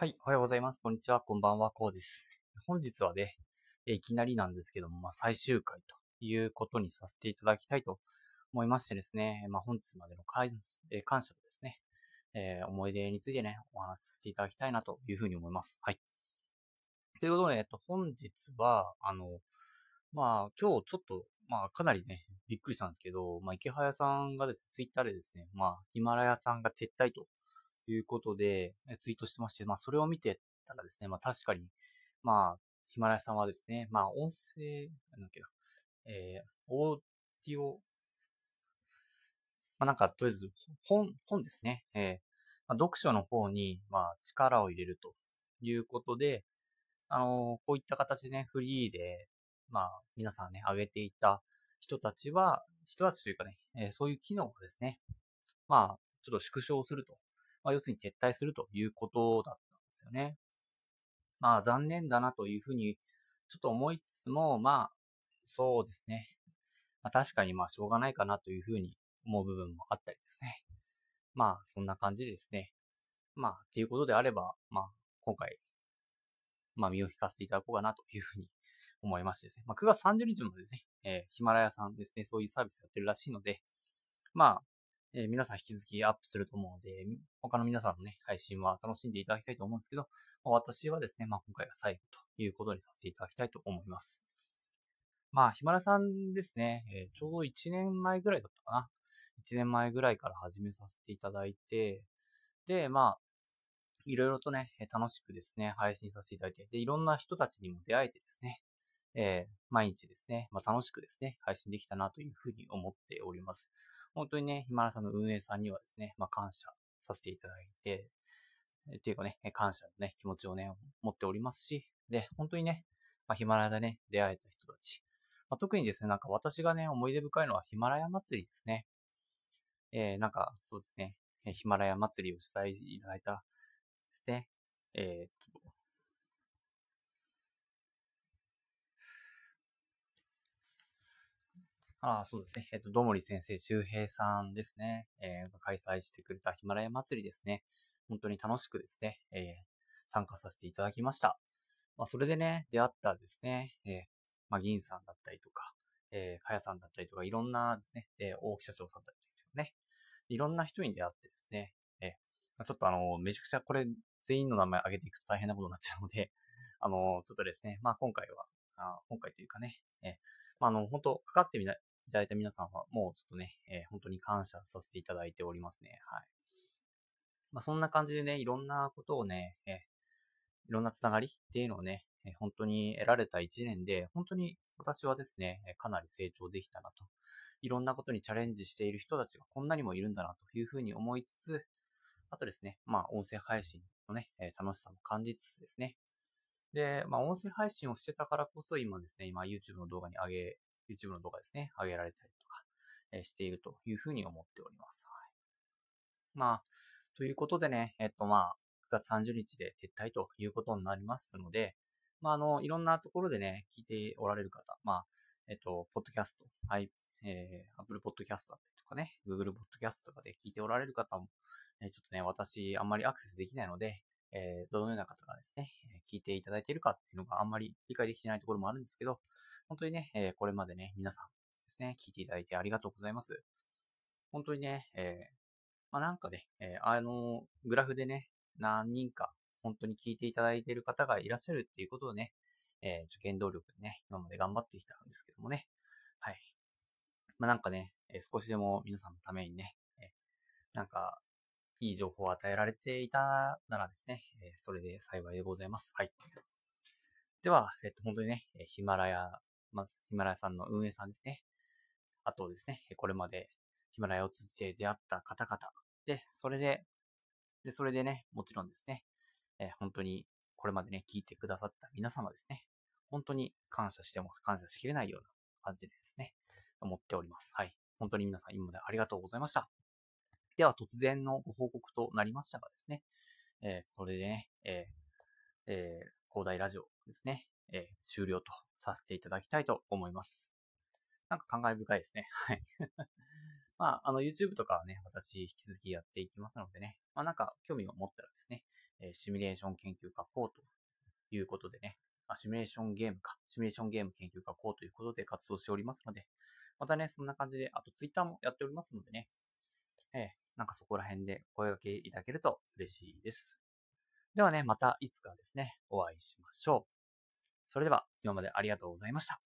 はい、おはようございます。こんにちは、こんばんは、こうです。本日はね、いきなりなんですけども、まあ、最終回ということにさせていただきたいと思いましてですね、まあ、本日までの感え感謝とですね、えー思い出についてね、お話しさせていただきたいなというふうに思います。はい。ということで、えっと、本日は、あの、まあ、今日ちょっと、まあ、かなりね、びっくりしたんですけど、まあ、池早さんがですね、ツイッターでですね、まあ、ヒマラヤさんが撤退ということで、ツイートしてまして、まあ、それを見てたらですね、まあ、確かに、まあ、ヒマラヤさんはですね、まあ、音声、なんだっけな、えー、オーディオ、まあ、なんか、とりあえず、本、本ですね、えーまあ、読書の方に、まあ、力を入れるということで、あのこういった形でね、フリーで、まあ、皆さんね、上げていた人たちは、人たちというかね、えーそういう機能をですね、まあ、ちょっと縮小すると。まあ、要するに撤退するということだったんですよね。まあ、残念だなというふうに、ちょっと思いつつも、まあ、そうですね。まあ、確かにまあ、しょうがないかなというふうに思う部分もあったりですね。まあ、そんな感じでですね。まあ、っていうことであれば、まあ、今回、まあ、身を引かせていただこうかなというふうに思いましてですね。まあ、9月30日までね、えーヒマラヤさんですね、そういうサービスやってるらしいので、まあ、えー皆さん引き続きアップすると思うので、他の皆さんのね、配信は楽しんでいただきたいと思うんですけど、私はですね、まあ今回が最後ということにさせていただきたいと思います。まあ、ヒマラさんですね、えーちょうど1年前ぐらいだったかな。1年前ぐらいから始めさせていただいて、で、まあ、いろいろとね、楽しくですね、配信させていただいて、で、いろんな人たちにも出会えてですね、えー毎日ですね、まあ楽しくですね、配信できたなというふうに思っております。本当にね、ヒマラさんの運営さんにはですね、まあ感謝させていただいて、えっていうかね、感謝のね、気持ちをね、持っておりますし、で、本当にね、まあ、ヒマラヤでね、出会えた人たち。まあ、特にですね、なんか私がね、思い出深いのはヒマラヤ祭りですね。えー、なんか、そうですね、ヒマラヤ祭りを主催いただいたですね。えーっと、ああ、そうですね。えっと、どもり先生、周平さんですね。えー、開催してくれたヒマラヤ祭りですね。本当に楽しくですね、えー参加させていただきました。まあ、それでね、出会ったですね、えーまあ、銀さんだったりとか、えー、かやさんだったりとか、いろんなですね、で、大木社長さんだったりとかね、いろんな人に出会ってですね、えーちょっとあの、めちゃくちゃこれ、全員の名前挙げていくと大変なことになっちゃうので、あの、ちょっとですね、まあ、今回は、あ今回というかね、えーまあ、あの、本当かかってみないいただいた皆さんは、もうちょっとね、えー本当に感謝させていただいておりますね。はい。まあ、そんな感じでね、いろんなことをね、えーいろんなつながりっていうのをね、えー本当に得られた一年で、本当に私はですね、かなり成長できたなと。いろんなことにチャレンジしている人たちがこんなにもいるんだなというふうに思いつつ、あとですね、まあ、音声配信のね、え楽しさも感じつつですね。で、まあ、音声配信をしてたからこそ今ですね、今 YouTube の動画に上げ、YouTube の動画ですね、上げられたりとか、しているというふうに思っております。はい。まあ、ということでね、えっとまあ、9月30日で撤退ということになりますので、まあ、あの、いろんなところでね、聞いておられる方、まあ、えっと、ポッドキャスト、はい、えー、Apple Podcast だったりとかね、Google Podcast とかで聞いておられる方も、えーちょっとね、私、あんまりアクセスできないので、えーどのような方がですね、聞いていただいているかっていうのがあんまり理解できてないところもあるんですけど、本当にね、えーこれまでね、皆さんですね、聞いていただいてありがとうございます。本当にね、えーまあなんかね、えーあの、グラフでね、何人か本当に聞いていただいている方がいらっしゃるっていうことをね、えー、ちょ原動力でね、今まで頑張ってきたんですけどもね。はい。まあなんかね、え少しでも皆さんのためにね、えなんか、いい情報を与えられていたならですね、えそれで幸いでございます。はい。では、えっと、本当にね、ヒマラヤ、まず、ヒマラヤさんの運営さんですね。あとですね、これまでヒマラヤを通じて出会った方々。で、それで、で、それでね、もちろんですね、えー本当にこれまでね、聞いてくださった皆様ですね、本当に感謝しても感謝しきれないような感じでですね、思っております。はい。本当に皆さん今までありがとうございました。では、突然のご報告となりましたがですね、えーこれでね、えーえー広大ラジオですね、えー終了とさせていただきたいと思います。なんか感慨深いですね。はい。まあ、あの、YouTube とかはね、私、引き続きやっていきますのでね、まあ、なんか、興味を持ったらですね、えシミュレーション研究家こうということでね、あ、シミュレーションゲームか、シミュレーションゲーム研究家こうということで活動しておりますので、またね、そんな感じで、あと Twitter もやっておりますのでね、えー、なんかそこら辺でお声掛けいただけると嬉しいです。ではね、またいつかですね、お会いしましょう。それでは、今までありがとうございました。